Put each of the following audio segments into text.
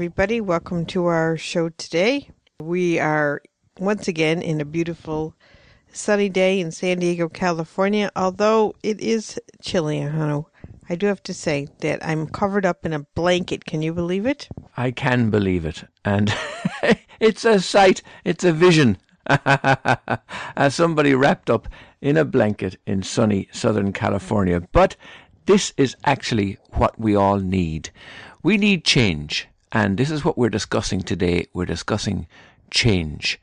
Everybody. Welcome to our show today. We are once again in a beautiful sunny day in San Diego, California, although it is chilly. I do have to say that I'm covered up in a blanket. Can you believe it? I can believe it. And it's a sight, it's a vision. As somebody wrapped up in a blanket in sunny Southern California. But this is actually what we all need. We need change. And this is what we're discussing today. We're discussing change.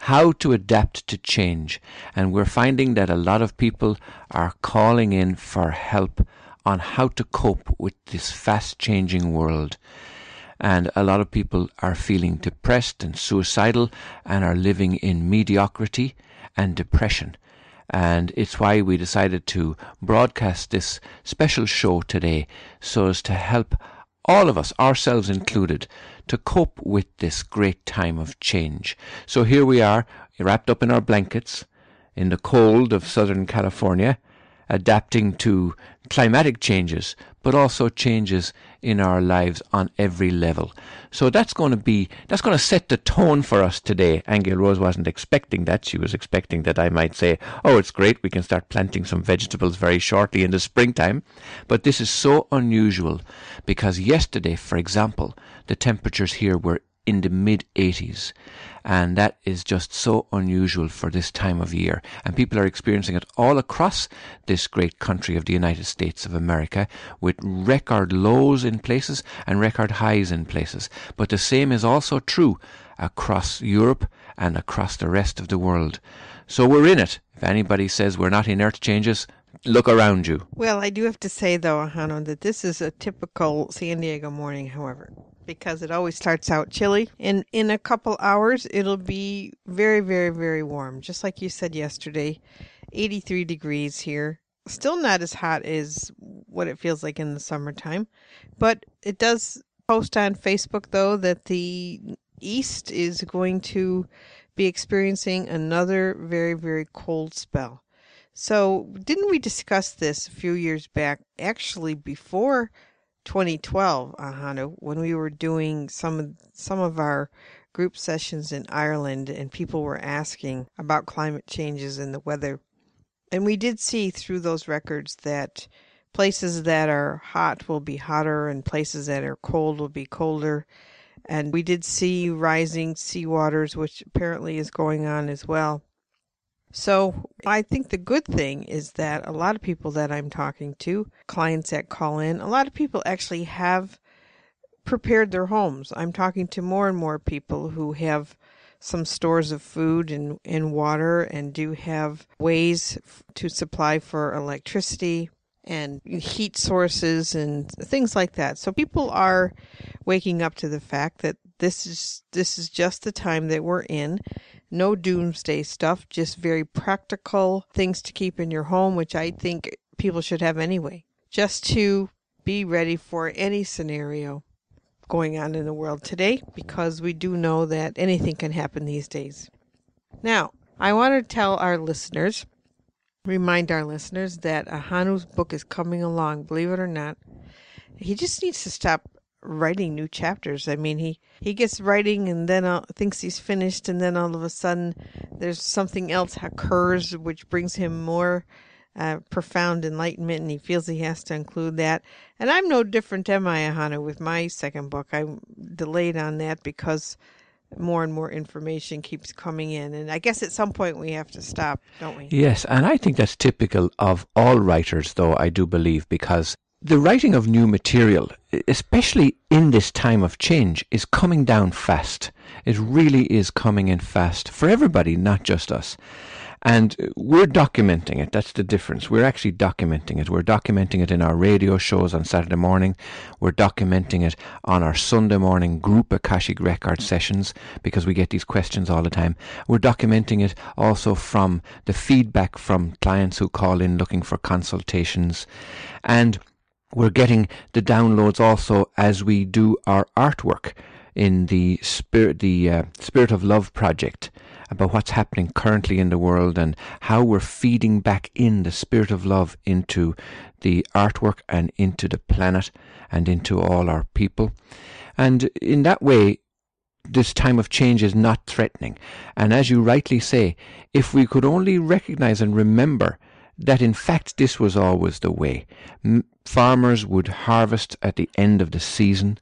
How to adapt to change. And we're finding that a lot of people are calling in for help on how to cope with this fast changing world. And a lot of people are feeling depressed and suicidal and are living in mediocrity and depression. And it's why we decided to broadcast this special show today so as to help all of us, ourselves included, to cope with this great time of change. So here we are, wrapped up in our blankets in the cold of Southern California, adapting to climatic changes, but also changes in our lives on every level. So that's going to be, that's going to set the tone for us today. Angel Rose wasn't expecting that. She was expecting that I might say, oh, it's great. We can start planting some vegetables very shortly in the springtime. But this is so unusual because yesterday, for example, the temperatures here were in the mid 80s. And that is just so unusual for this time of year. And people are experiencing it all across this great country of the United States of America with record lows in places and record highs in places. But the same is also true across Europe and across the rest of the world. So we're in it. If anybody says we're not in earth changes, look around you. Well, I do have to say, though, Ahanu, that this is a typical San Diego morning, however because it always starts out chilly. And in a couple hours, it'll be very, very, very warm. Just like you said yesterday, 83 degrees here. Still not as hot as what it feels like in the summertime. But it does post on Facebook, though, that the East is going to be experiencing another very, very cold spell. So, didn't we discuss this a few years back? Actually, before 2012, Ahanu, when we were doing some of, some of our group sessions in Ireland and people were asking about climate changes and the weather. And we did see through those records that places that are hot will be hotter and places that are cold will be colder. And we did see rising sea waters, which apparently is going on as well. So I think the good thing is that a lot of people that I'm talking to, clients that call in, a lot of people actually have prepared their homes. I'm talking to more and more people who have some stores of food and, and water and do have ways to supply for electricity and heat sources and things like that. So people are waking up to the fact that this is this is just the time that we're in no doomsday stuff, just very practical things to keep in your home, which I think people should have anyway, just to be ready for any scenario going on in the world today, because we do know that anything can happen these days. Now, I want to tell our listeners, remind our listeners that Ahanu's book is coming along, believe it or not. He just needs to stop writing new chapters. I mean, he he gets writing and then uh, thinks he's finished, and then all of a sudden there's something else occurs which brings him more uh, profound enlightenment, and he feels he has to include that. And I'm no different, am I, Ahanu, with my second book? I'm delayed on that because more and more information keeps coming in. And I guess at some point we have to stop, don't we? Yes, and I think that's typical of all writers, though, I do believe, because the writing of new material, especially in this time of change, is coming down fast. It really is coming in fast for everybody, not just us. And uh, we're documenting it. That's the difference. We're actually documenting it. We're documenting it in our radio shows on Saturday morning. We're documenting it on our Sunday morning group Akashic Record sessions because we get these questions all the time. We're documenting it also from the feedback from clients who call in looking for consultations. And we're getting the downloads also as we do our artwork in the spirit, the uh, Spirit of Love project about what's happening currently in the world and how we're feeding back in the spirit of love into the artwork and into the planet and into all our people. And in that way, this time of change is not threatening. And as you rightly say, if we could only recognize and remember that in fact this was always the way. Farmers would harvest at the end of the season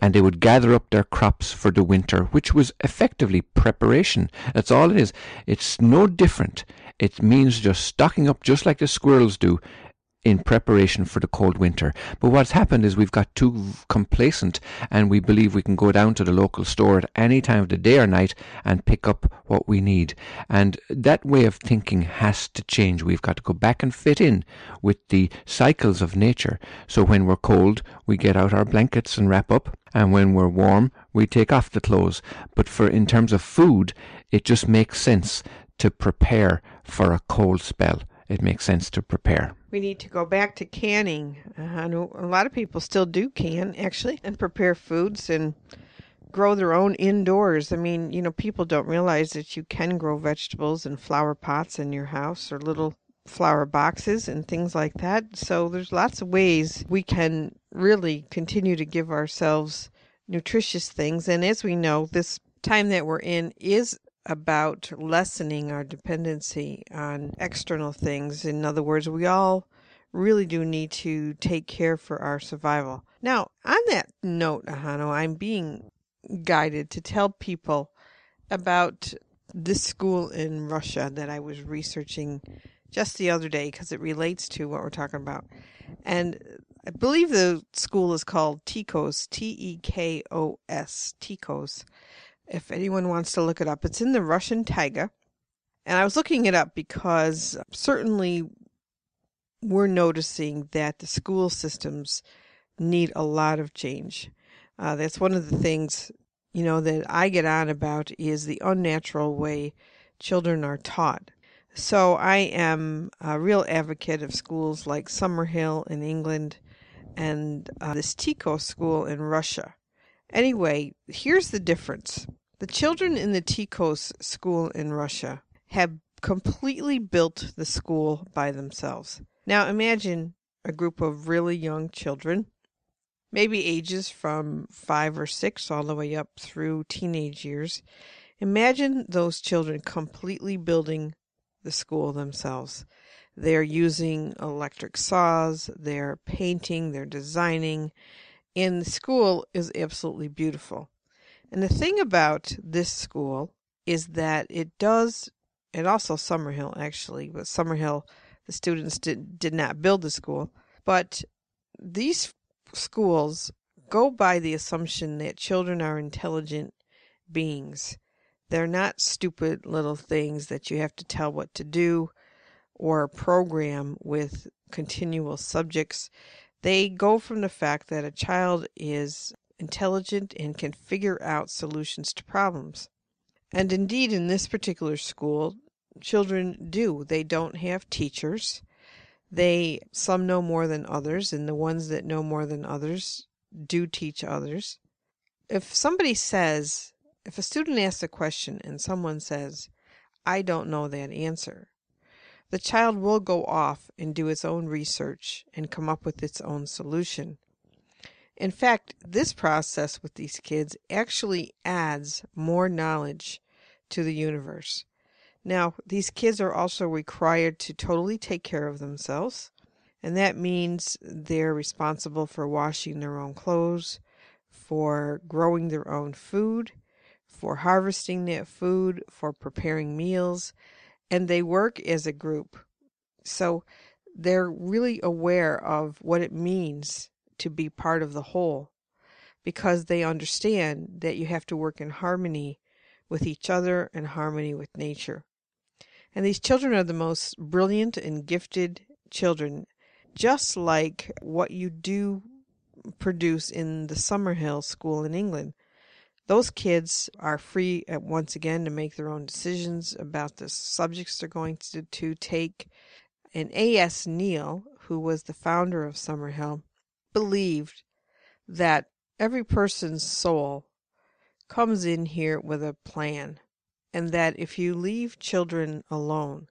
and they would gather up their crops for the winter, which was effectively preparation. That's all it is. It's no different. It means just stocking up just like the squirrels do in preparation for the cold winter. But what's happened is we've got too complacent and we believe we can go down to the local store at any time of the day or night and pick up what we need. And that way of thinking has to change. We've got to go back and fit in with the cycles of nature. So when we're cold, we get out our blankets and wrap up. And when we're warm, we take off the clothes. But for in terms of food, it just makes sense to prepare for a cold spell. It makes sense to prepare we need to go back to canning. Uh, a lot of people still do can actually and prepare foods and grow their own indoors. I mean, you know, people don't realize that you can grow vegetables in flower pots in your house or little flower boxes and things like that. So there's lots of ways we can really continue to give ourselves nutritious things. And as we know, this time that we're in is about lessening our dependency on external things. In other words, we all really do need to take care for our survival. Now, on that note, Ahanu, I'm being guided to tell people about this school in Russia that I was researching just the other day because it relates to what we're talking about. And I believe the school is called TEKOS, T E K O S, TEKOS if anyone wants to look it up. It's in the Russian taiga. And I was looking it up because certainly we're noticing that the school systems need a lot of change. Uh, that's one of the things, you know, that I get on about is the unnatural way children are taught. So I am a real advocate of schools like Summerhill in England and uh, this TEKOS school in Russia. Anyway, here's the difference. The children in the TEKOS school in Russia have completely built the school by themselves. Now imagine a group of really young children, maybe ages from five or six all the way up through teenage years. Imagine those children completely building the school themselves. They're using electric saws, they're painting, they're designing, and the school is absolutely beautiful. And the thing about this school is that it does, and also Summerhill actually, but Summerhill, the students did, did not build the school, but these schools go by the assumption that children are intelligent beings. They're not stupid little things that you have to tell what to do or program with continual subjects. They go from the fact that a child is intelligent and can figure out solutions to problems. And indeed, in this particular school, children do. They don't have teachers. They, some know more than others, and the ones that know more than others do teach others. If somebody says, if a student asks a question and someone says, I don't know that answer, the child will go off and do its own research and come up with its own solution. In fact, this process with these kids actually adds more knowledge to the universe. Now, these kids are also required to totally take care of themselves, and that means they're responsible for washing their own clothes, for growing their own food, for harvesting that food, for preparing meals, and they work as a group. So they're really aware of what it means to be part of the whole because they understand that you have to work in harmony with each other and harmony with nature. And these children are the most brilliant and gifted children, just like what you do produce in the Summerhill School in England. Those kids are free at once again to make their own decisions about the subjects they're going to, to take. And A.S. Neill, who was the founder of Summerhill, believed that every person's soul comes in here with a plan, and that if you leave children alone,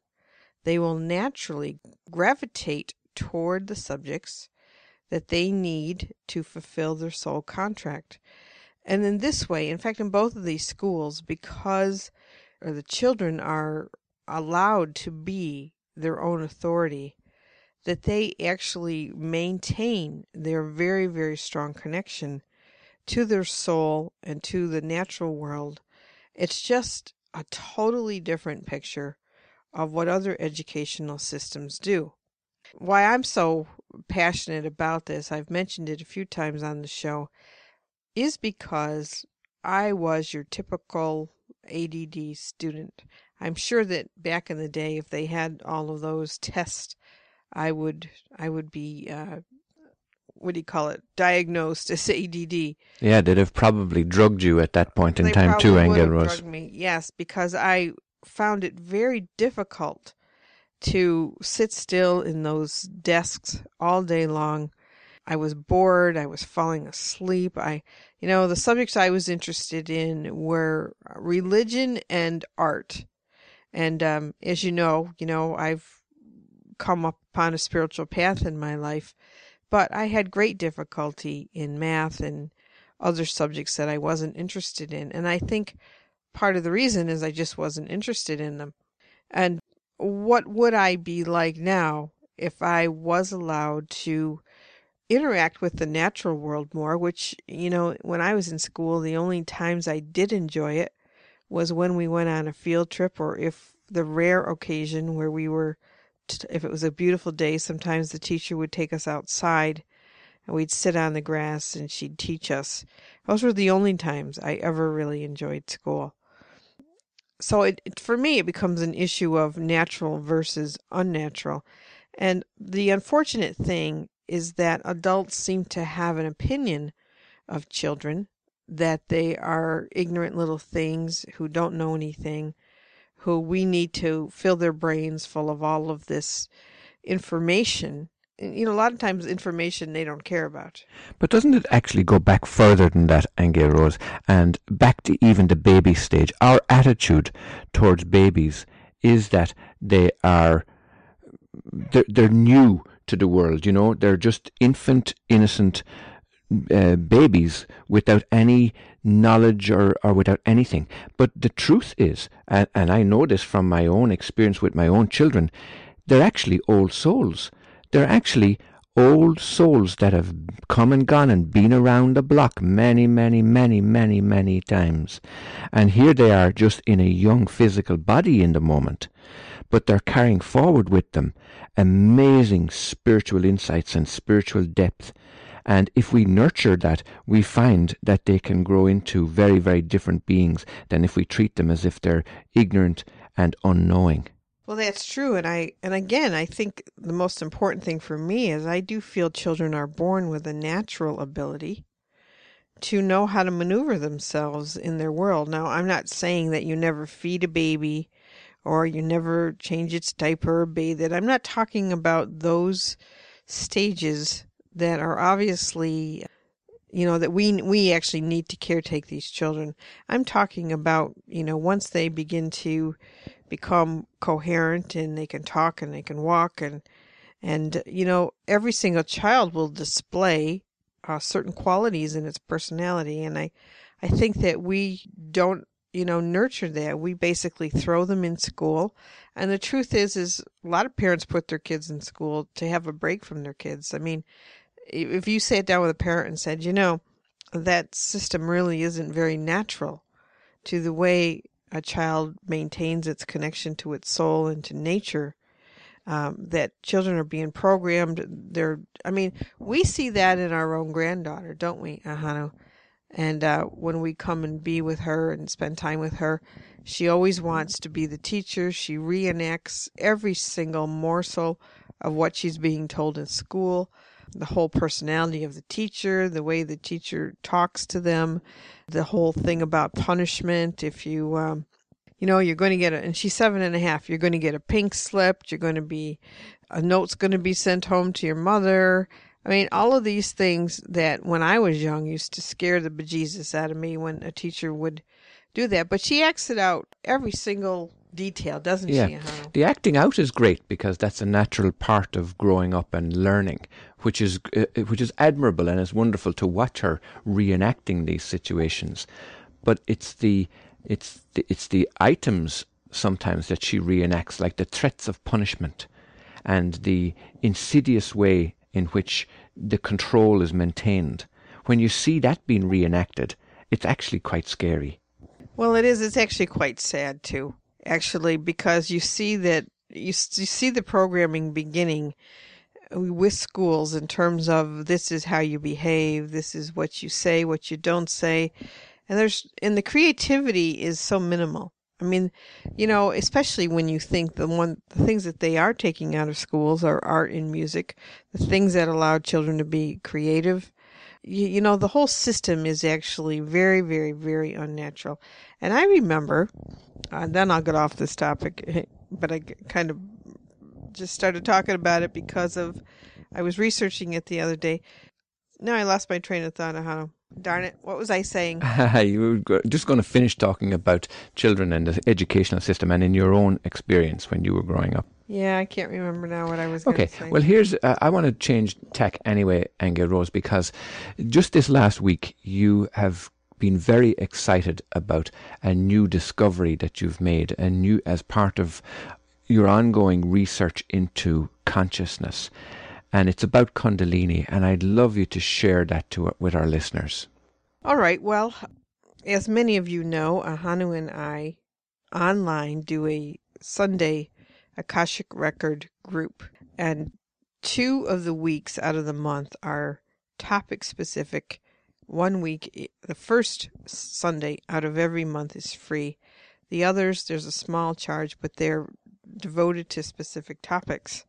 they will naturally gravitate toward the subjects that they need to fulfill their soul contract. And in this way, in fact, in both of these schools, because the children are allowed to be their own authority, that they actually maintain their very, very strong connection to their soul and to the natural world. It's just a totally different picture of what other educational systems do. Why I'm so passionate about this, I've mentioned it a few times on the show, is because I was your typical ADD student. I'm sure that back in the day, if they had all of those tests, I would I would be uh, what do you call it diagnosed as ADD. Yeah, they'd have probably drugged you at that point in they time too, Angel Rose. Me. Yes, because I found it very difficult to sit still in those desks all day long I was bored. I was falling asleep. I, you know, the subjects I was interested in were religion and art. And um, as you know, you know, I've come upon a spiritual path in my life, but I had great difficulty in math and other subjects that I wasn't interested in. And I think part of the reason is I just wasn't interested in them. And what would I be like now if I was allowed to interact with the natural world more, which, you know, when I was in school, the only times I did enjoy it was when we went on a field trip or if the rare occasion where we were, if it was a beautiful day, sometimes the teacher would take us outside and we'd sit on the grass and she'd teach us. Those were the only times I ever really enjoyed school. So it, it for me, it becomes an issue of natural versus unnatural. And the unfortunate thing is that adults seem to have an opinion of children that they are ignorant little things who don't know anything, who we need to fill their brains full of all of this information. You know, a lot of times information they don't care about. But doesn't it actually go back further than that, Angel Rose, and back to even the baby stage? Our attitude towards babies is that they are they're, they're new to the world. You know, they're just infant, innocent uh, babies without any knowledge or, or without anything. But the truth is, and, and I know this from my own experience with my own children, they're actually old souls. They're actually old souls that have come and gone and been around the block many, many, many, many, many times. And here they are just in a young physical body in the moment but they're carrying forward with them amazing spiritual insights and spiritual depth. And if we nurture that, we find that they can grow into very, very different beings than if we treat them as if they're ignorant and unknowing. Well, that's true, and I and again, I think the most important thing for me is I do feel children are born with a natural ability to know how to maneuver themselves in their world. Now, I'm not saying that you never feed a baby or you never change its diaper or bathe it. I'm not talking about those stages that are obviously you know that we we actually need to caretake these children. I'm talking about, you know, once they begin to become coherent and they can talk and they can walk and and you know every single child will display uh, certain qualities in its personality and I I think that we don't you know, nurture that. We basically throw them in school. And the truth is, is a lot of parents put their kids in school to have a break from their kids. I mean, if you sat down with a parent and said, you know, that system really isn't very natural to the way a child maintains its connection to its soul and to nature, um, that children are being programmed. They're, I mean, we see that in our own granddaughter, don't we, Ahanu? And uh, when we come and be with her and spend time with her, she always wants to be the teacher. She reenacts every single morsel of what she's being told in school, the whole personality of the teacher, the way the teacher talks to them, the whole thing about punishment. If you, um, you know, you're going to get a, and she's seven and a half, you're going to get a pink slip, you're going to be, a note's going to be sent home to your mother. I mean, all of these things that when I was young used to scare the bejesus out of me when a teacher would do that. But she acts it out every single detail, doesn't Yeah. she? Ahanu? The acting out is great because that's a natural part of growing up and learning, which is uh, which is admirable and it's wonderful to watch her reenacting these situations. But it's the it's the, it's the items sometimes that she reenacts, like the threats of punishment, and the insidious way in which the control is maintained. When you see that being reenacted, it's actually quite scary. Well, it is. It's actually quite sad too, actually, because you see that you, you see the programming beginning with schools in terms of this is how you behave, this is what you say, what you don't say, and there's and the creativity is so minimal. I mean, you know, especially when you think the one the things that they are taking out of schools are art and music, the things that allow children to be creative. You, you know the whole system is actually very very very unnatural. And i remember uh, then i'll get off this topic but I kind of just started talking about it because of i was researching it the other day. Now i lost my train of thought how darn it what was i saying? You were just going to finish talking about children and the educational system and in your own experience when you were growing up. yeah i can't remember now what i was going Okay, to say. well, here's uh, I want to change tack anyway, Angel Rose, because just this last week you have been very excited about a new discovery that you've made, a new as part of your ongoing research into consciousness, and it's about Kundalini, and I'd love you to share that to with our listeners. All right. Well, as many of you know, Ahanu and I online do a Sunday Akashic Record group, and two of the weeks out of the month are topic specific. One week, the first Sunday out of every month is free. The others, there's a small charge, but they're devoted to specific topics.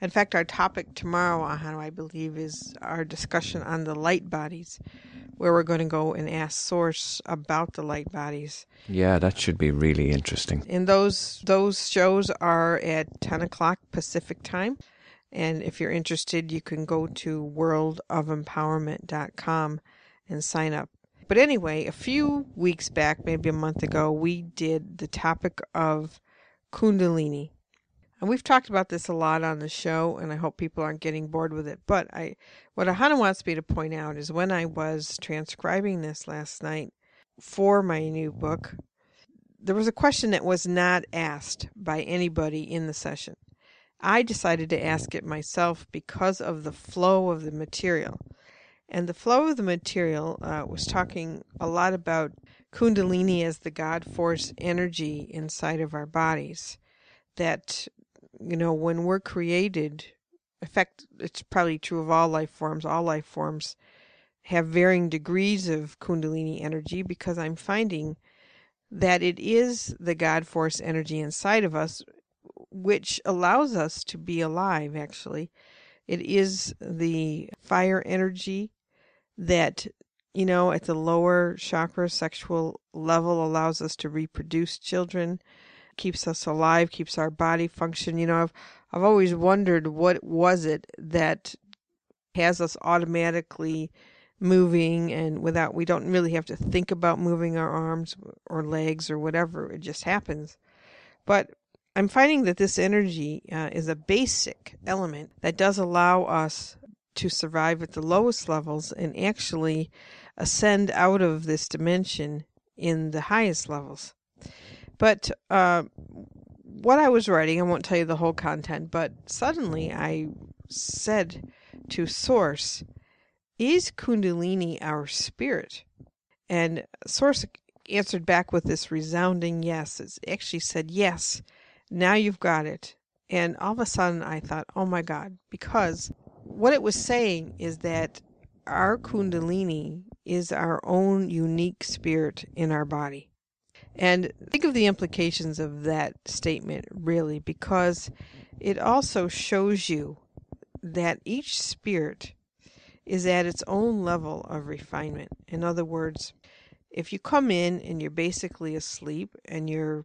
In fact, our topic tomorrow, uh, Ahanu, I believe, is our discussion on the light bodies where we're going to go and ask Source about the light bodies. Yeah, that should be really interesting. And those those shows are at ten o'clock Pacific time. And if you're interested, you can go to worldofempowerment.com and sign up. But anyway, a few weeks back, maybe a month ago, we did the topic of Kundalini. And we've talked about this a lot on the show, and I hope people aren't getting bored with it. But I, what Ahanu wants me to point out is when I was transcribing this last night for my new book, there was a question that was not asked by anybody in the session. I decided to ask it myself because of the flow of the material. And the flow of the material uh, was talking a lot about Kundalini as the God force energy inside of our bodies. That, you know, when we're created, in fact, it's probably true of all life forms, all life forms have varying degrees of Kundalini energy because I'm finding that it is the God force energy inside of us which allows us to be alive, actually. It is the fire energy that, you know, at the lower chakra sexual level allows us to reproduce children, keeps us alive, keeps our body function. You know, I've, I've always wondered what was it that has us automatically moving and without we don't really have to think about moving our arms or legs or whatever. It just happens. But i'm finding that this energy uh, is a basic element that does allow us to survive at the lowest levels and actually ascend out of this dimension in the highest levels but uh, what i was writing i won't tell you the whole content but suddenly i said to source is Kundalini our spirit? And Source answered back with this resounding yes. It actually said, Yes, now you've got it. And all of a sudden I thought, Oh my God, because what it was saying is that our Kundalini is our own unique spirit in our body. And think of the implications of that statement, really, because it also shows you that each spirit is at its own level of refinement. In other words, if you come in and you're basically asleep and you're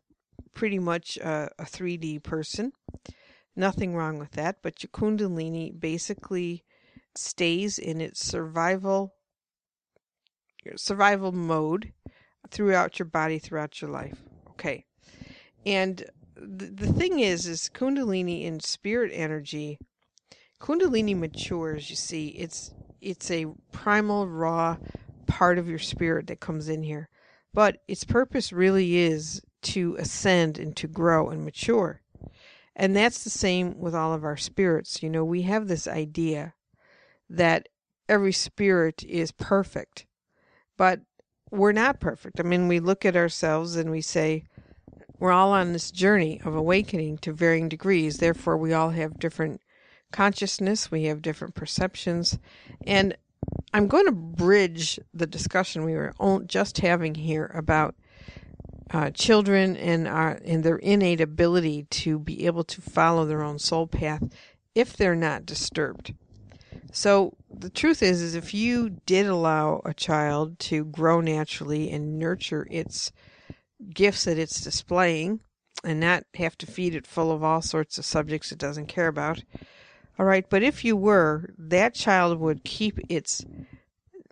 pretty much a, a 3D person, nothing wrong with that, but your Kundalini basically stays in its survival survival mode throughout your body throughout your life. Okay. And the, the thing is is kundalini in spirit energy kundalini matures, you see. It's it's a primal raw part of your spirit that comes in here. But its purpose really is to ascend and to grow and mature. And that's the same with all of our spirits. You know, we have this idea that every spirit is perfect, but we're not perfect. I mean, we look at ourselves and we say, we're all on this journey of awakening to varying degrees. Therefore, we all have different consciousness, we have different perceptions. And I'm going to bridge the discussion we were just having here about uh, children and our and their innate ability to be able to follow their own soul path if they're not disturbed. So the truth is, is if you did allow a child to grow naturally and nurture its gifts that it's displaying, and not have to feed it full of all sorts of subjects it doesn't care about. All right, but if you were, that child would keep its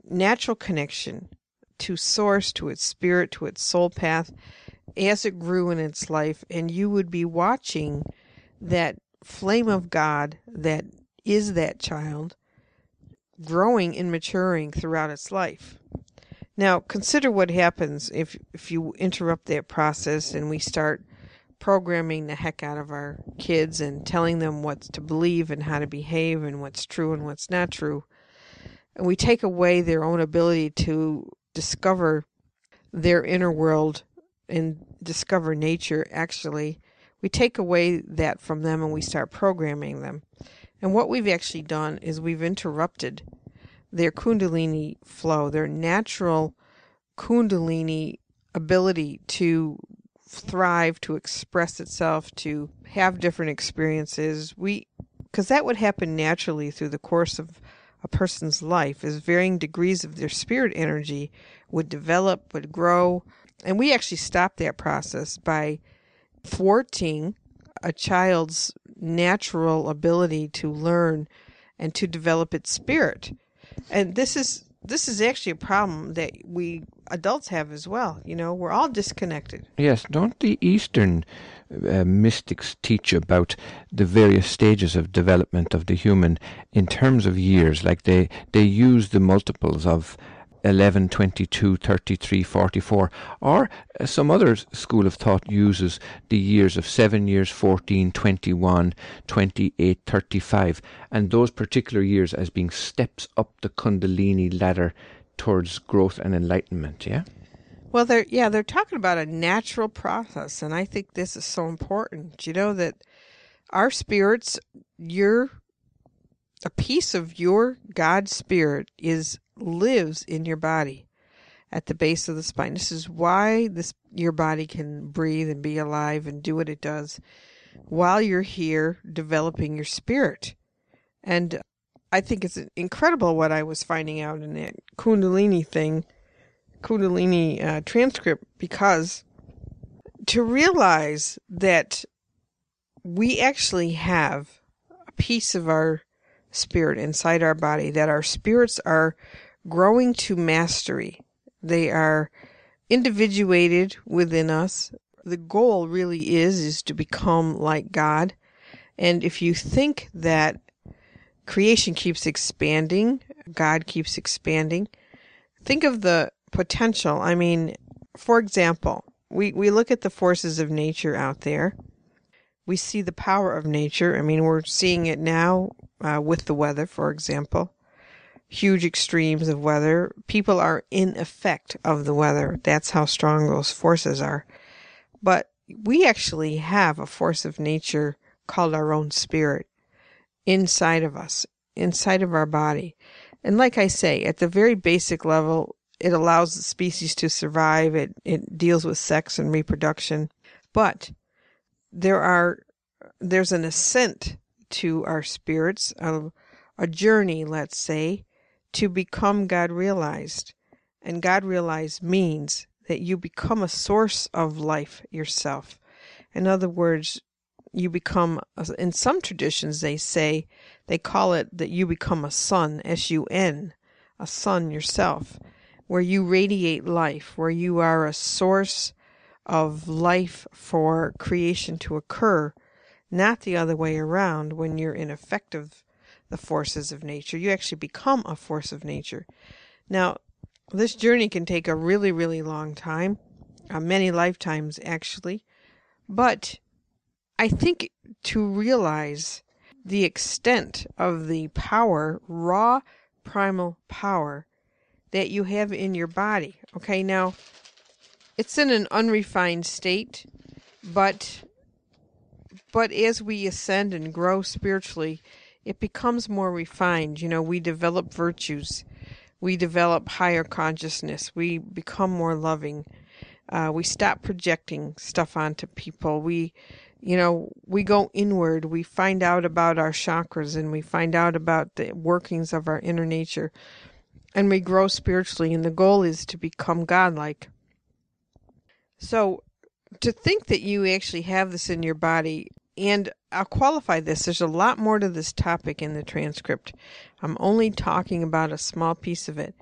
natural connection to source, to its spirit, to its soul path as it grew in its life, and you would be watching that flame of God that is that child growing and maturing throughout its life. Now, consider what happens if if you interrupt that process and we start programming the heck out of our kids and telling them what to believe and how to behave and what's true and what's not true. And we take away their own ability to discover their inner world and discover nature actually. We take away that from them and we start programming them. And what we've actually done is we've interrupted their kundalini flow, their natural kundalini ability to thrive, to express itself, to have different experiences. We because that would happen naturally through the course of a person's life as varying degrees of their spirit energy would develop, would grow. And we actually stop that process by thwarting a child's natural ability to learn and to develop its spirit. And this is this is actually a problem that we adults have as well. You know, we're all disconnected. Yes, don't the Eastern uh, mystics teach about the various stages of development of the human in terms of years? Like they they use the multiples of 11, 22, 33, 44, or uh, some other school of thought uses the years of 7 years, 14, 21, 28, 35, and those particular years as being steps up the Kundalini ladder towards growth and enlightenment, yeah? Well, they're yeah, they're talking about a natural process, and I think this is so important. You know that our spirits, your a piece of your God spirit is lives in your body at the base of the spine. This is why this your body can breathe and be alive and do what it does while you're here developing your spirit. And I think it's incredible what I was finding out in that Kundalini thing, Kundalini uh, transcript, because to realize that we actually have a piece of our spirit inside our body, that our spirits are growing to mastery. They are individuated within us. The goal really is is to become like God. And if you think that creation keeps expanding, God keeps expanding, think of the potential. I mean, for example, we, we look at the forces of nature out there. We see the power of nature. I mean, we're seeing it now uh, with the weather, for example huge extremes of weather. People are in effect of the weather. That's how strong those forces are. But we actually have a force of nature called our own spirit inside of us, inside of our body. And like I say, at the very basic level, it allows the species to survive. It it deals with sex and reproduction, but there are there's an ascent to our spirits, a, a journey, let's say, to become God realized. And God realized means that you become a source of life yourself. In other words, you become, in some traditions, they say, they call it that you become a sun, S U N, a sun yourself, where you radiate life, where you are a source of life for creation to occur, not the other way around when you're in effect of the forces of nature. You actually become a force of nature. Now, this journey can take a really, really long time, uh, many lifetimes actually, but I think to realize the extent of the power, raw primal power that you have in your body. Okay, now it's in an unrefined state, but but as we ascend and grow spiritually, it becomes more refined. You know, we develop virtues, we develop higher consciousness, we become more loving. Uh, we stop projecting stuff onto people. We, you know, we go inward. We find out about our chakras and we find out about the workings of our inner nature. And we grow spiritually. And the goal is to become godlike. So, to think that you actually have this in your body, and I'll qualify this, there's a lot more to this topic in the transcript. I'm only talking about a small piece of it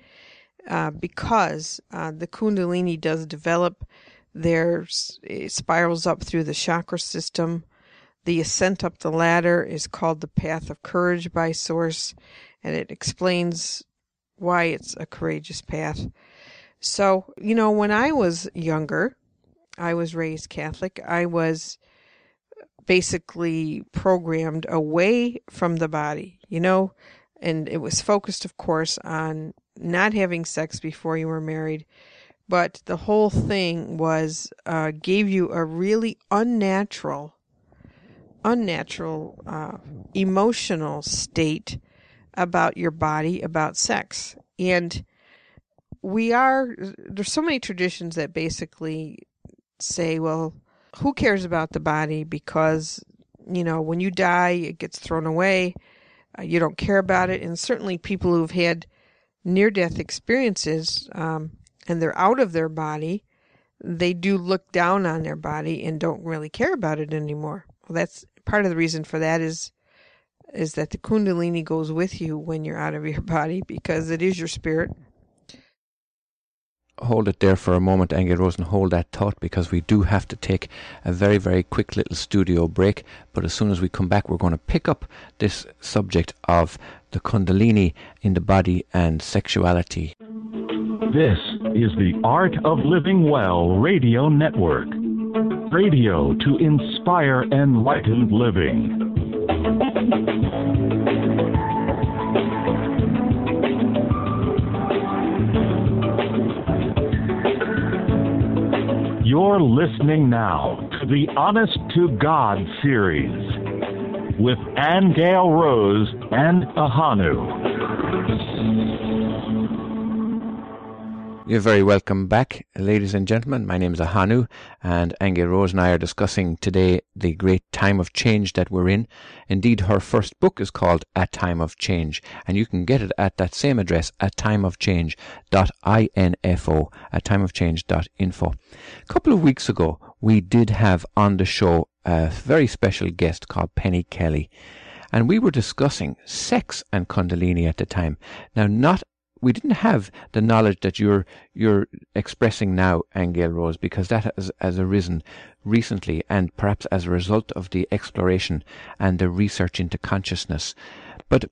uh, because uh, the Kundalini does develop. There it spirals up through the chakra system. The ascent up the ladder is called the Path of Courage by Source, and it explains why it's a courageous path. So, you know, when I was younger, I was raised Catholic. I was basically programmed away from the body, you know, and it was focused, of course, on not having sex before you were married. But the whole thing was uh, gave you a really unnatural, unnatural uh, emotional state about your body, about sex, and we are there's so many traditions that basically say, well, who cares about the body because, you know, when you die, it gets thrown away. Uh, you don't care about it. And certainly people who've had near death experiences um, and they're out of their body, they do look down on their body and don't really care about it anymore. Well, that's part of the reason for that is is that the kundalini goes with you when you're out of your body because it is your spirit hold it there for a moment, Angel Rose, and hold that thought because we do have to take a very, very quick little studio break. But as soon as we come back, we're going to pick up this subject of the Kundalini in the body and sexuality. This is the Art of Living Well Radio Network. Radio to inspire enlightened living. You're listening now to the Honest to God series with Angel Rose and Ahanu. You're very welcome back, ladies and gentlemen. My name is Ahanu, and Angel Rose and I are discussing today the great time of change that we're in. Indeed, her first book is called A Time of Change, and you can get it at that same address, at timeofchange.info, at timeofchange.info. A couple of weeks ago, we did have on the show a very special guest called Penny Kelly and we were discussing sex and Kundalini at the time. Now, not we didn't have the knowledge that you're you're expressing now, Angel Rose, because that has, has arisen recently, and perhaps as a result of the exploration and the research into consciousness. But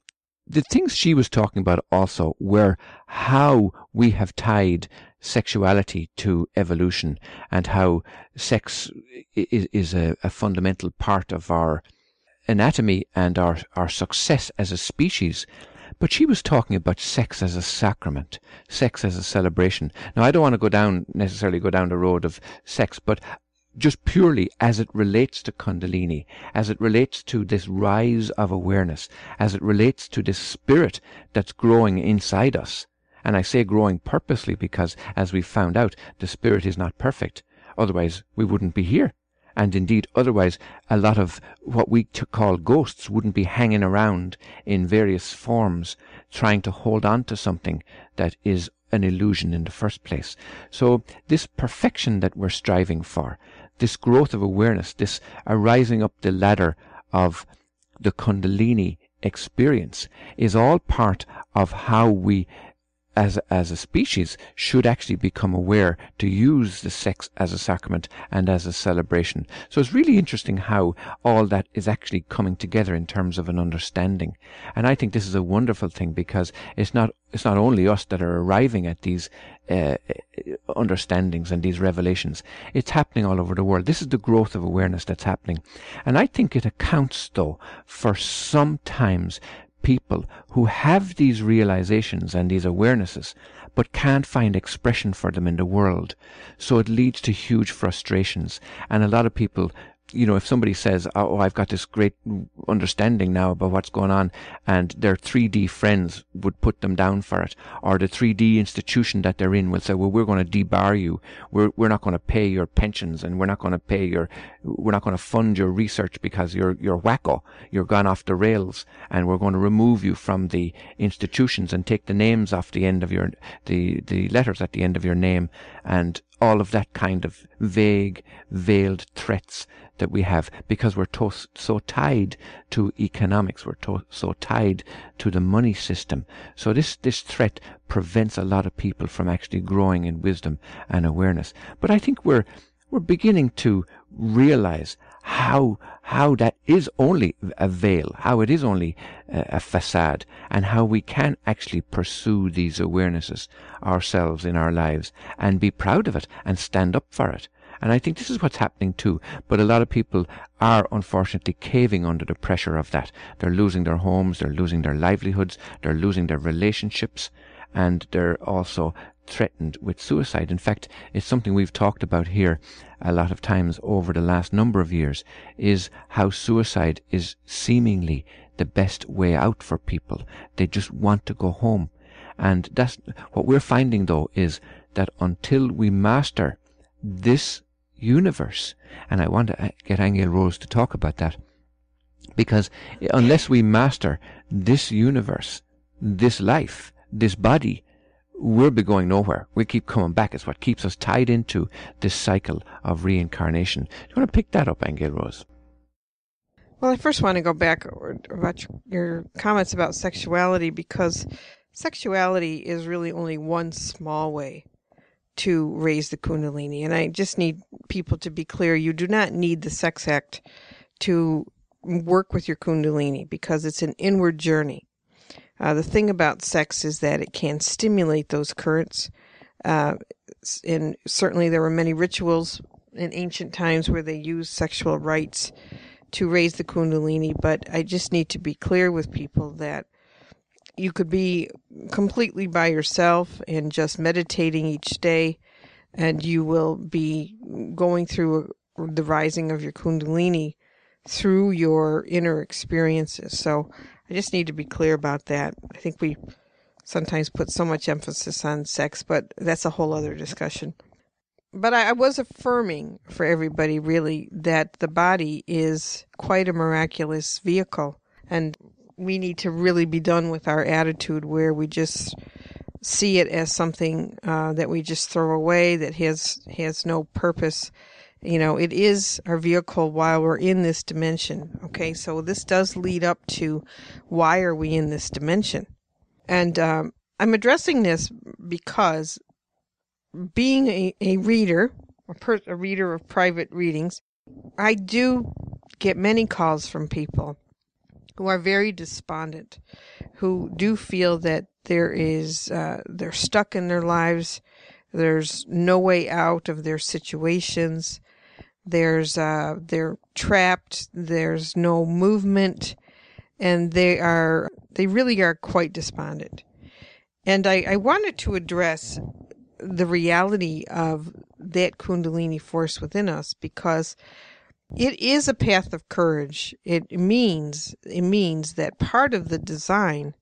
the things she was talking about also were how we have tied sexuality to evolution and how sex is, is a, a fundamental part of our anatomy and our, our success as a species. But she was talking about sex as a sacrament, sex as a celebration. Now, I don't want to go down, necessarily go down the road of sex, but just purely as it relates to Kundalini, as it relates to this rise of awareness, as it relates to this spirit that's growing inside us, And I say growing purposely because, as we've found out, the spirit is not perfect. Otherwise, we wouldn't be here. And indeed, otherwise, a lot of what we call ghosts wouldn't be hanging around in various forms, trying to hold on to something that is an illusion in the first place. So, this perfection that we're striving for, this growth of awareness, this arising up the ladder of the Kundalini experience, is all part of how we as as a species should actually become aware to use the sex as a sacrament and as a celebration. So it's really interesting how all that is actually coming together in terms of an understanding. And I think this is a wonderful thing because it's not it's not only us that are arriving at these uh, understandings and these revelations. It's happening all over the world. This is the growth of awareness that's happening. And I think it accounts though for sometimes people who have these realizations and these awarenesses, but can't find expression for them in the world. So it leads to huge frustrations. And a lot of people you know, if somebody says, "Oh, I've got this great understanding now about what's going on," and their 3D friends would put them down for it, or the 3D institution that they're in will say, "Well, we're going to debar you. We're we're not going to pay your pensions, and we're not going to pay your, we're not going to fund your research because you're you're wacko, you're gone off the rails, and we're going to remove you from the institutions and take the names off the end of your the the letters at the end of your name, and all of that kind of vague, veiled threats that we have because we're to, so tied to economics. We're to, so tied to the money system. So this, this threat prevents a lot of people from actually growing in wisdom and awareness. But I think we're, we're beginning to realize how how that is only a veil, how it is only a, a, facade, and how we can actually pursue these awarenesses ourselves in our lives and be proud of it and stand up for it. And I think this is what's happening too. But a lot of people are unfortunately caving under the pressure of that. They're losing their homes, they're losing their livelihoods, they're losing their relationships, and they're also threatened with suicide. In fact, it's something we've talked about here a lot of times over the last number of years is how suicide is seemingly the best way out for people. They just want to go home. And that's what we're finding though is that until we master this universe, and I want to uh, get Angel Rose to talk about that, because unless we master this universe, this life, this body, we'll be going nowhere. We keep coming back. It's what keeps us tied into this cycle of reincarnation. Do you want to pick that up, Angel Rose? Well, I first want to go back about your comments about sexuality because sexuality is really only one small way to raise the Kundalini. And I just need people to be clear you do not need the sex act to work with your Kundalini because it's an inward journey. Uh, the thing about sex is that it can stimulate those currents. Uh, and certainly there were many rituals in ancient times where they used sexual rites to raise the Kundalini, but I just need to be clear with people that you could be completely by yourself and just meditating each day, and you will be going through the rising of your Kundalini through your inner experiences. So I just need to be clear about that. I think we sometimes put so much emphasis on sex, but that's a whole other discussion. But I, I was affirming for everybody really that the body is quite a miraculous vehicle. And we need to really be done with our attitude where we just see it as something uh, that we just throw away that has has no purpose you know, it is our vehicle while we're in this dimension. Okay, so this does lead up to why are we in this dimension? And um, I'm addressing this because being a, a reader, a, per, a reader of private readings, I do get many calls from people who are very despondent, who do feel that there is, uh, they're stuck in their lives. There's no way out of their situations. There's uh, they're trapped. There's no movement, and they are they really are quite despondent. And I, I wanted to address the reality of that Kundalini force within us because it is a path of courage. It means it means that part of the design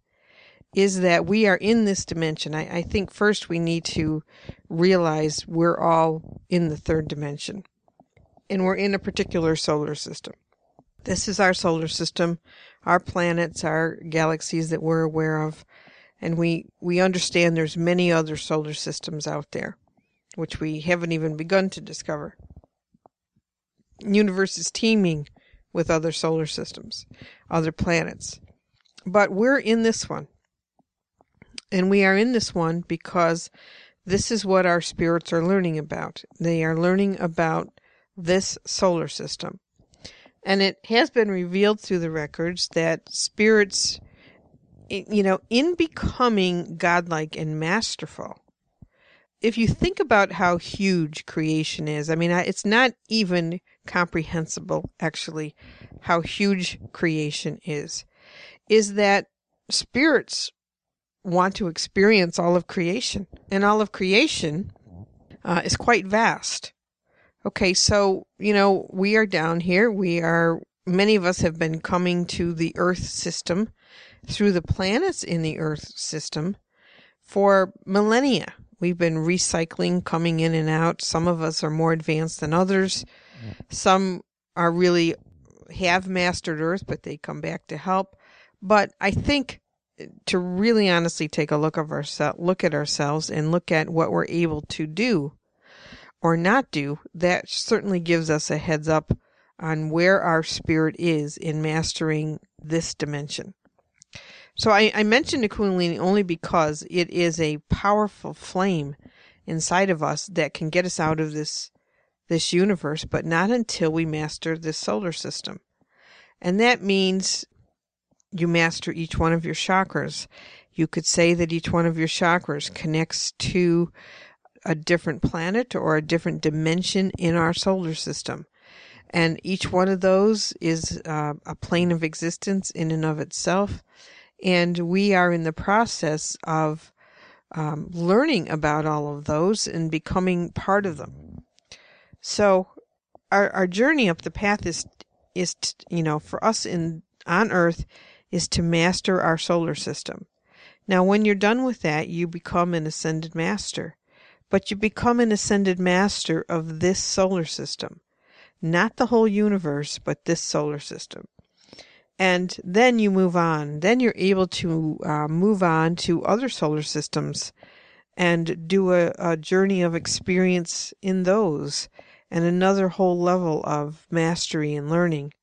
is that we are in this dimension. I, I think first we need to realize we're all in the third dimension and we're in a particular solar system. This is our solar system, our planets, our galaxies that we're aware of, and we, we understand there's many other solar systems out there, which we haven't even begun to discover. Universe is teeming with other solar systems, other planets. But we're in this one. And we are in this one because this is what our spirits are learning about. They are learning about this solar system. And it has been revealed through the records that spirits, you know, in becoming godlike and masterful, if you think about how huge creation is, I mean, it's not even comprehensible, actually, how huge creation is, is that spirits want to experience all of creation. And all of creation uh, is quite vast. Okay, so, you know, we are down here. We are, many of us have been coming to the Earth system through the planets in the Earth system for millennia. We've been recycling, coming in and out. Some of us are more advanced than others. Some are really have mastered Earth, but they come back to help. But I think to really honestly take a look of ourselves, look at ourselves, and look at what we're able to do or not do, that certainly gives us a heads up on where our spirit is in mastering this dimension. So I, I mentioned the Kundalini only because it is a powerful flame inside of us that can get us out of this this universe, but not until we master this solar system. And that means you master each one of your chakras. You could say that each one of your chakras connects to a different planet or a different dimension in our solar system. And each one of those is uh, a plane of existence in and of itself. And we are in the process of um, learning about all of those and becoming part of them. So our, our journey up the path is, is, to, you know, for us in, on earth is to master our solar system. Now, when you're done with that, you become an ascended master but you become an ascended master of this solar system. Not the whole universe, but this solar system. And then you move on. Then you're able to uh, move on to other solar systems and do a, a journey of experience in those and another whole level of mastery and learning.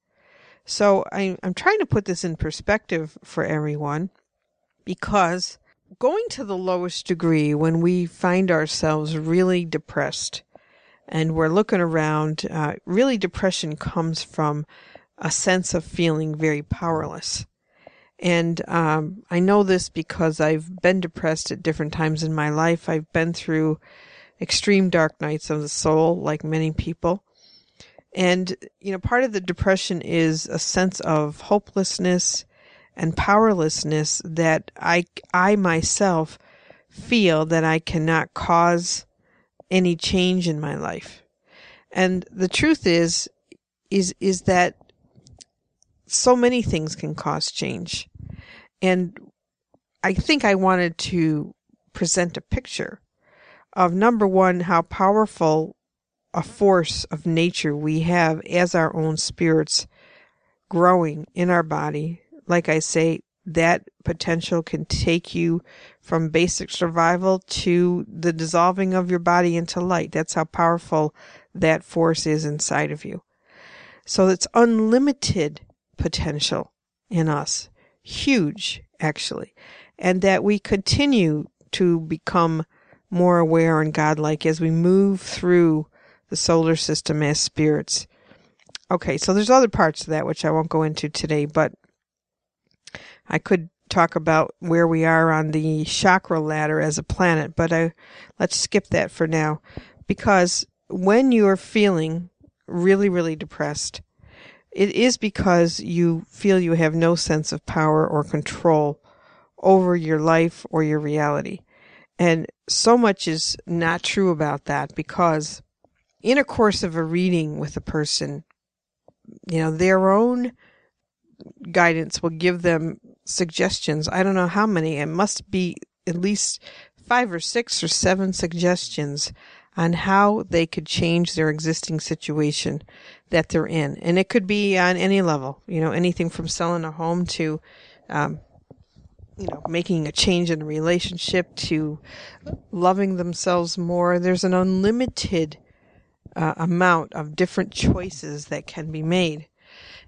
So I, I'm trying to put this in perspective for everyone because going to the lowest degree when we find ourselves really depressed and we're looking around, uh, really depression comes from a sense of feeling very powerless. And um, I know this because I've been depressed at different times in my life. I've been through extreme dark nights of the soul, like many people. And, you know, part of the depression is a sense of hopelessness and powerlessness that I, I myself feel that I cannot cause any change in my life. And the truth is, is, is that so many things can cause change. And I think I wanted to present a picture of number one, how powerful a force of nature we have as our own spirits growing in our body like I say, that potential can take you from basic survival to the dissolving of your body into light. That's how powerful that force is inside of you. So it's unlimited potential in us. Huge, actually. And that we continue to become more aware and godlike as we move through the solar system as spirits. Okay, so there's other parts to that which I won't go into today, but I could talk about where we are on the chakra ladder as a planet, but I, let's skip that for now. Because when you're feeling really, really depressed, it is because you feel you have no sense of power or control over your life or your reality. And so much is not true about that because in a course of a reading with a person, you know, their own guidance will give them suggestions. I don't know how many. It must be at least five or six or seven suggestions on how they could change their existing situation that they're in. And it could be on any level, you know, anything from selling a home to, um, you know, making a change in a relationship to loving themselves more. There's an unlimited uh, amount of different choices that can be made.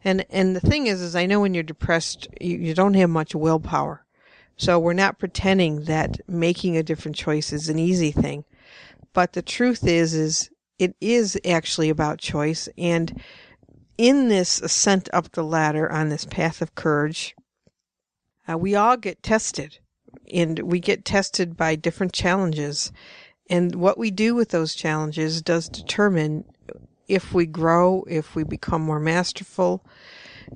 And and the thing is, is I know when you're depressed, you, you don't have much willpower. So we're not pretending that making a different choice is an easy thing. But the truth is, is it is actually about choice. And in this ascent up the ladder on this path of courage, uh, we all get tested and we get tested by different challenges. And what we do with those challenges does determine if we grow, if we become more masterful.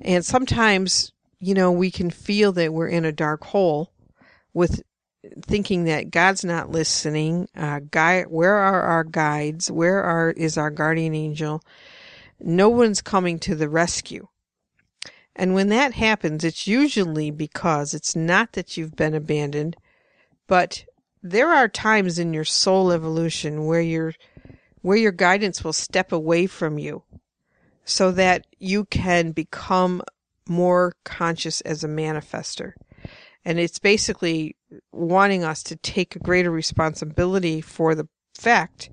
And sometimes, you know, we can feel that we're in a dark hole with thinking that God's not listening. Uh, guy, where are our guides? Where are is our guardian angel? No one's coming to the rescue. And when that happens, it's usually because it's not that you've been abandoned, but there are times in your soul evolution where your where your guidance will step away from you so that you can become more conscious as a manifester. And it's basically wanting us to take a greater responsibility for the fact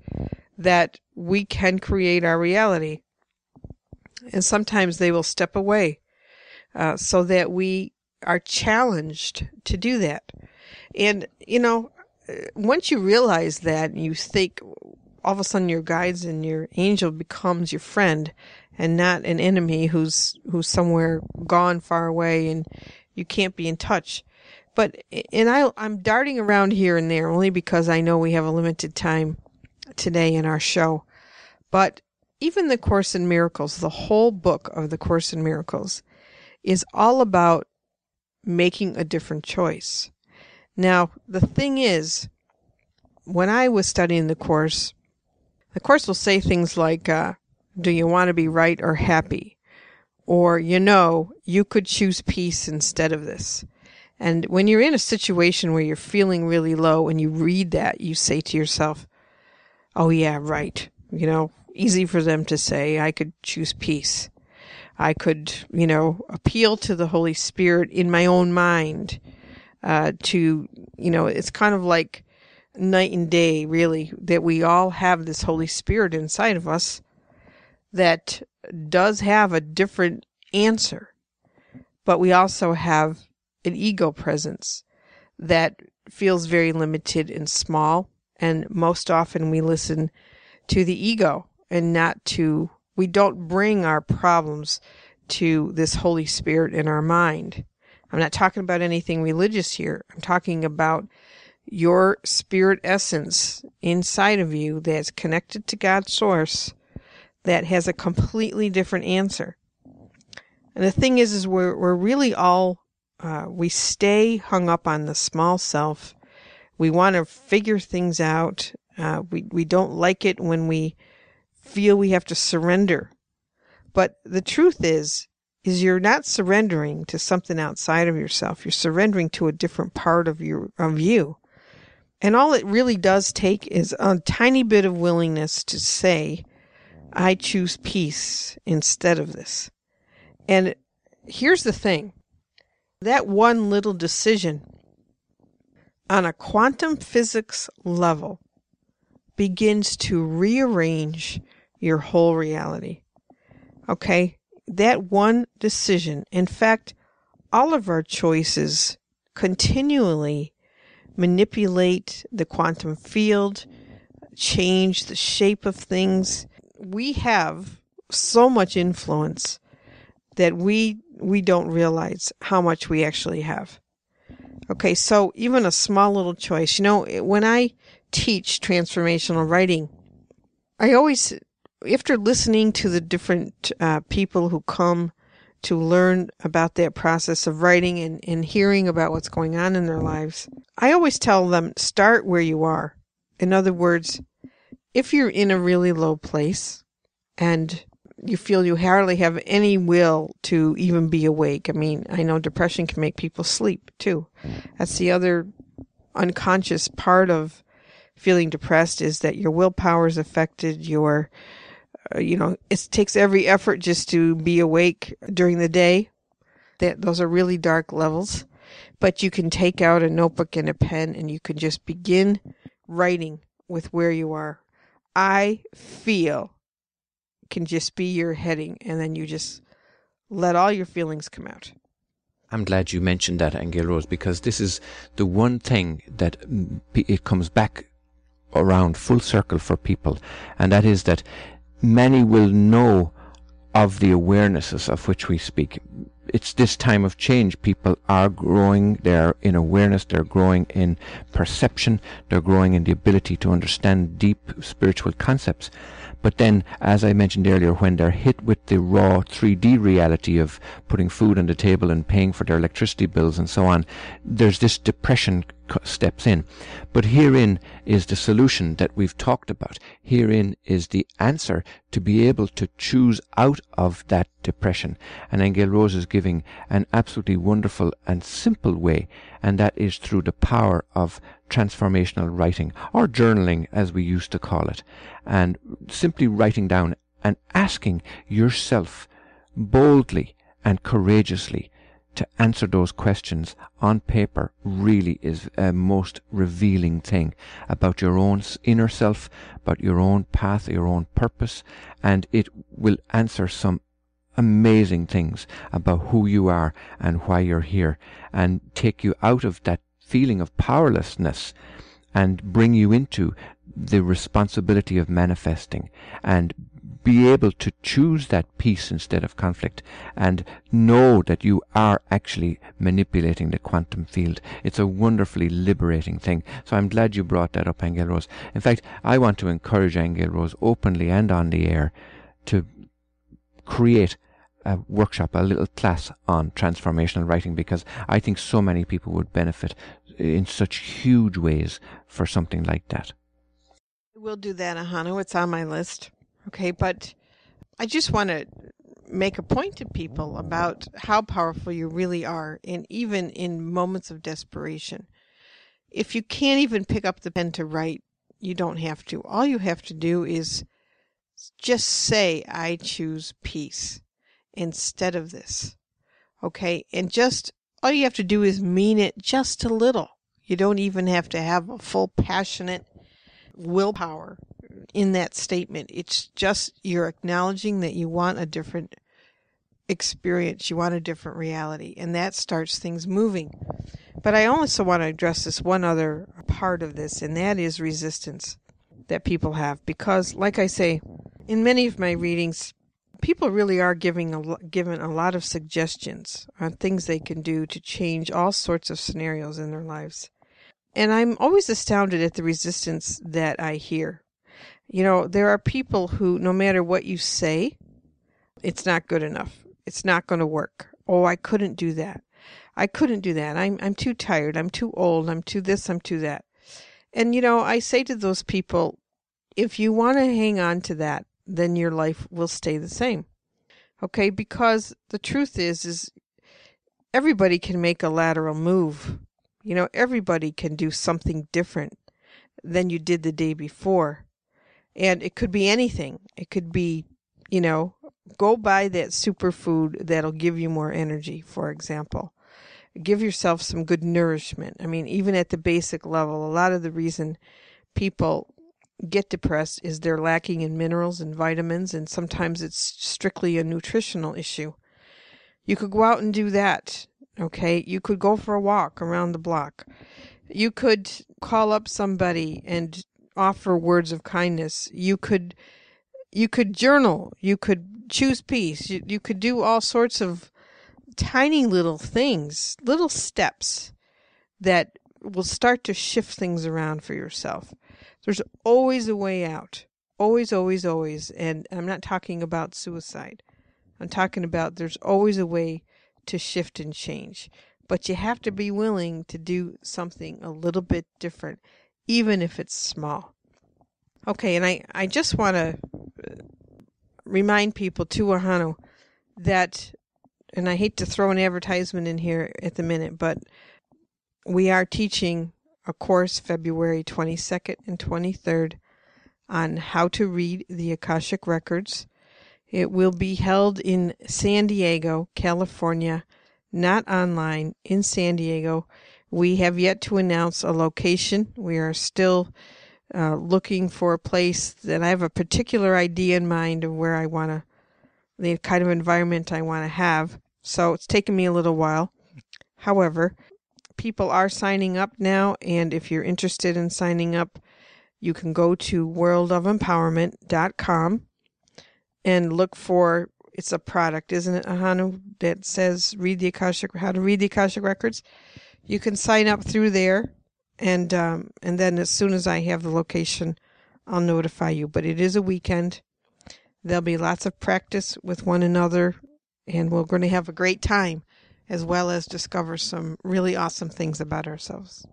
that we can create our reality. And sometimes they will step away uh, so that we are challenged to do that. And, you know, once you realize that, and you think all of a sudden your guides and your angel becomes your friend and not an enemy who's who's somewhere gone far away and you can't be in touch. But and I I'm darting around here and there only because I know we have a limited time today in our show. But even the Course in Miracles, the whole book of the Course in Miracles is all about making a different choice. Now, the thing is, when I was studying the course, the course will say things like, uh, do you want to be right or happy? Or, you know, you could choose peace instead of this. And when you're in a situation where you're feeling really low and you read that, you say to yourself, oh yeah, right. You know, easy for them to say, I could choose peace. I could, you know, appeal to the Holy Spirit in my own mind uh, to, you know, it's kind of like night and day, really, that we all have this Holy Spirit inside of us that does have a different answer, but we also have an ego presence that feels very limited and small. And most often we listen to the ego and not to, we don't bring our problems to this Holy Spirit in our mind. I'm not talking about anything religious here. I'm talking about your spirit essence inside of you that's connected to God's source that has a completely different answer. And the thing is, is we're, we're really all, uh, we stay hung up on the small self. We want to figure things out. Uh, we, we don't like it when we feel we have to surrender. But the truth is, is you're not surrendering to something outside of yourself. You're surrendering to a different part of your of you. And all it really does take is a tiny bit of willingness to say, I choose peace instead of this. And here's the thing. That one little decision on a quantum physics level begins to rearrange your whole reality. Okay? that one decision, in fact, all of our choices continually manipulate the quantum field, change the shape of things. We have so much influence that we we don't realize how much we actually have. Okay, so even a small little choice. You know, when I teach transformational writing, I always after listening to the different uh, people who come to learn about that process of writing and, and hearing about what's going on in their lives, I always tell them start where you are. In other words, if you're in a really low place and you feel you hardly have any will to even be awake. I mean, I know depression can make people sleep too. That's the other unconscious part of feeling depressed is that your willpower is affected. Your, Uh, you know, it takes every effort just to be awake during the day. That those are really dark levels, but you can take out a notebook and a pen and you can just begin writing with where you are. I feel can just be your heading, and then you just let all your feelings come out. I'm glad you mentioned that, Angel Rose, because this is the one thing that it comes back around full circle for people, and that is that many will know of the awarenesses of which we speak. It's this time of change. People are growing. They're in awareness. They're growing in perception. They're growing in the ability to understand deep spiritual concepts. But then, as I mentioned earlier, when they're hit with the raw 3D reality of putting food on the table and paying for their electricity bills and so on, there's this depression steps in. But herein is the solution that we've talked about. Herein is the answer to be able to choose out of that depression. And Angel Rose is giving an absolutely wonderful and simple way, and that is through the power of transformational writing, or journaling as we used to call it, and simply writing down and asking yourself boldly and courageously to answer those questions on paper really is a most revealing thing about your own inner self, about your own path, your own purpose, and it will answer some amazing things about who you are and why you're here and take you out of that feeling of powerlessness and bring you into the responsibility of manifesting and be able to choose that peace instead of conflict and know that you are actually manipulating the quantum field. It's a wonderfully liberating thing. So I'm glad you brought that up, Angel Rose. In fact, I want to encourage Angel Rose openly and on the air to create a workshop, a little class on transformational writing because I think so many people would benefit in such huge ways for something like that. We'll do that, Ahanu. It's on my list. Okay, but I just want to make a point to people about how powerful you really are, and even in moments of desperation. If you can't even pick up the pen to write, you don't have to. All you have to do is just say, I choose peace instead of this. Okay. And just all you have to do is mean it just a little. You don't even have to have a full passionate willpower in that statement. It's just you're acknowledging that you want a different experience, you want a different reality, and that starts things moving. But I also want to address this one other part of this, and that is resistance that people have. Because, like I say, in many of my readings, people really are giving a, given a lot of suggestions on things they can do to change all sorts of scenarios in their lives. And I'm always astounded at the resistance that I hear. You know, there are people who, no matter what you say, it's not good enough. It's not going to work. Oh, I couldn't do that. I couldn't do that. I'm I'm too tired. I'm too old. I'm too this. I'm too that. And you know, I say to those people, if you want to hang on to that, then your life will stay the same. Okay? Because the truth is is everybody can make a lateral move. You know, everybody can do something different than you did the day before. And it could be anything. It could be, you know, go buy that superfood that'll give you more energy, for example. Give yourself some good nourishment. I mean, even at the basic level, a lot of the reason people get depressed is they're lacking in minerals and vitamins, and sometimes it's strictly a nutritional issue. You could go out and do that, okay? You could go for a walk around the block. You could call up somebody and offer words of kindness. You could you could journal. You could choose peace. You, you could do all sorts of tiny little things, little steps that will start to shift things around for yourself. There's always a way out. Always, always, always. And I'm not talking about suicide. I'm talking about there's always a way to shift and change. But you have to be willing to do something a little bit different, even if it's small. Okay, and I, I just want to uh, remind people too, Ahanu, that, and I hate to throw an advertisement in here at the minute, but we are teaching a course February 22nd and 23rd on how to read the Akashic Records. It will be held in San Diego, California, not online, in San Diego. We have yet to announce a location. We are still uh, looking for a place that I have a particular idea in mind of where I want to, the kind of environment I want to have. So it's taken me a little while. However, people are signing up now, and if you're interested in signing up, you can go to worldofempowerment.com and look for it's a product, isn't it, Ahanu, that says read the Akashic how to read the Akashic records. You can sign up through there and um, and then as soon as I have the location, I'll notify you. But it is a weekend. There'll be lots of practice with one another, and we're going to have a great time, as well as discover some really awesome things about ourselves.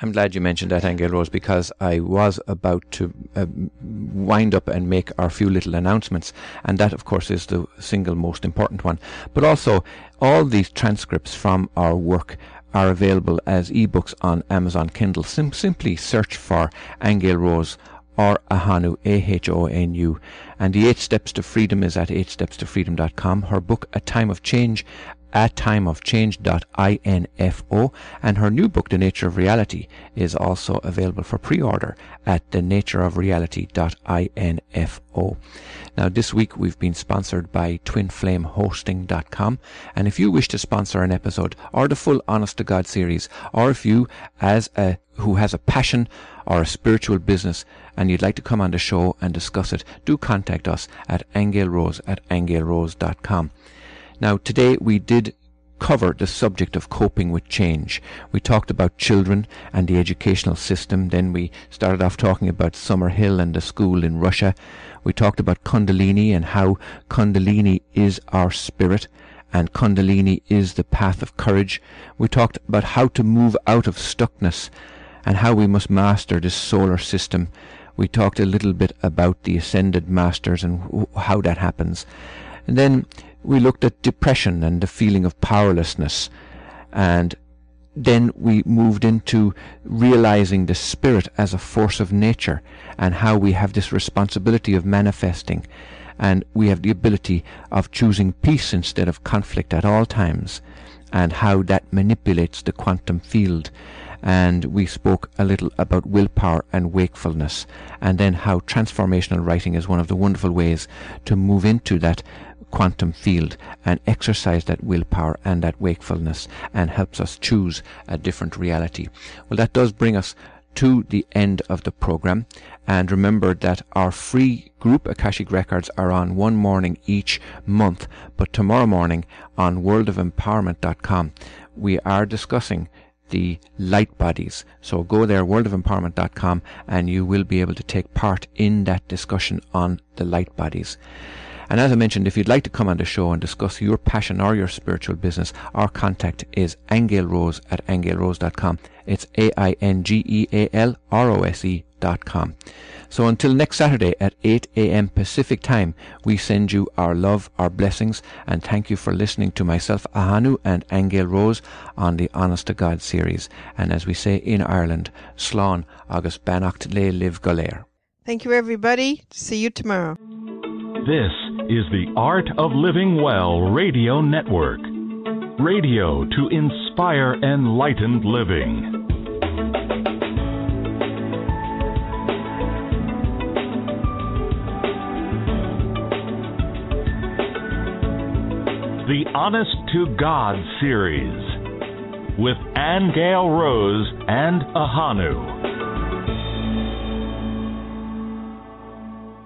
I'm glad you mentioned that, Angel Rose, because I was about to uh, wind up and make our few little announcements, and that, of course, is the single most important one. But also, all these transcripts from our work are available as ebooks on Amazon Kindle. Sim- simply search for Angel Rose or Ahanu, A-H-O-N-U. And the Eight Steps to Freedom is at eightstepstofreedom.com. Her book, A Time of Change, at timeofchange.info and her new book the nature of reality is also available for pre-order at thenatureofreality.info now this week we've been sponsored by twinflamehosting.com and if you wish to sponsor an episode or the full honest to god series or if you as a who has a passion or a spiritual business and you'd like to come on the show and discuss it do contact us at angelrose at angelrose.com now, today we did cover the subject of coping with change. We talked about children and the educational system. Then we started off talking about Summerhill and the school in Russia. We talked about Kundalini and how Kundalini is our spirit and Kundalini is the path of courage. We talked about how to move out of stuckness and how we must master this solar system. We talked a little bit about the ascended masters and how that happens. And then we looked at depression and the feeling of powerlessness. And then we moved into realizing the spirit as a force of nature and how we have this responsibility of manifesting. And we have the ability of choosing peace instead of conflict at all times, and how that manipulates the quantum field. And we spoke a little about willpower and wakefulness, and then how transformational writing is one of the wonderful ways to move into that quantum field and exercise that willpower and that wakefulness and helps us choose a different reality. Well, that does bring us to the end of the program. And remember that our free group Akashic Records are on one morning each month. But tomorrow morning on worldofempowerment.com, we are discussing the light bodies. So go there, worldofempowerment.com, and you will be able to take part in that discussion on the light bodies. And as I mentioned, if you'd like to come on the show and discuss your passion or your spiritual business, our contact is angelrose at angelrose.com. It's A-I-N-G-E-A-L-R-O-S-E dot com. So until next Saturday at 8 a.m. Pacific time, we send you our love, our blessings, and thank you for listening to myself, Ahanu, and Angel Rose on the Honest to God series. And as we say in Ireland, Slán agus Bannacht le live Golair. Thank you, everybody. See you tomorrow. This is the Art of Living Well Radio Network. Radio to inspire enlightened living. The Honest to God series with Angel Rose and Ahanu.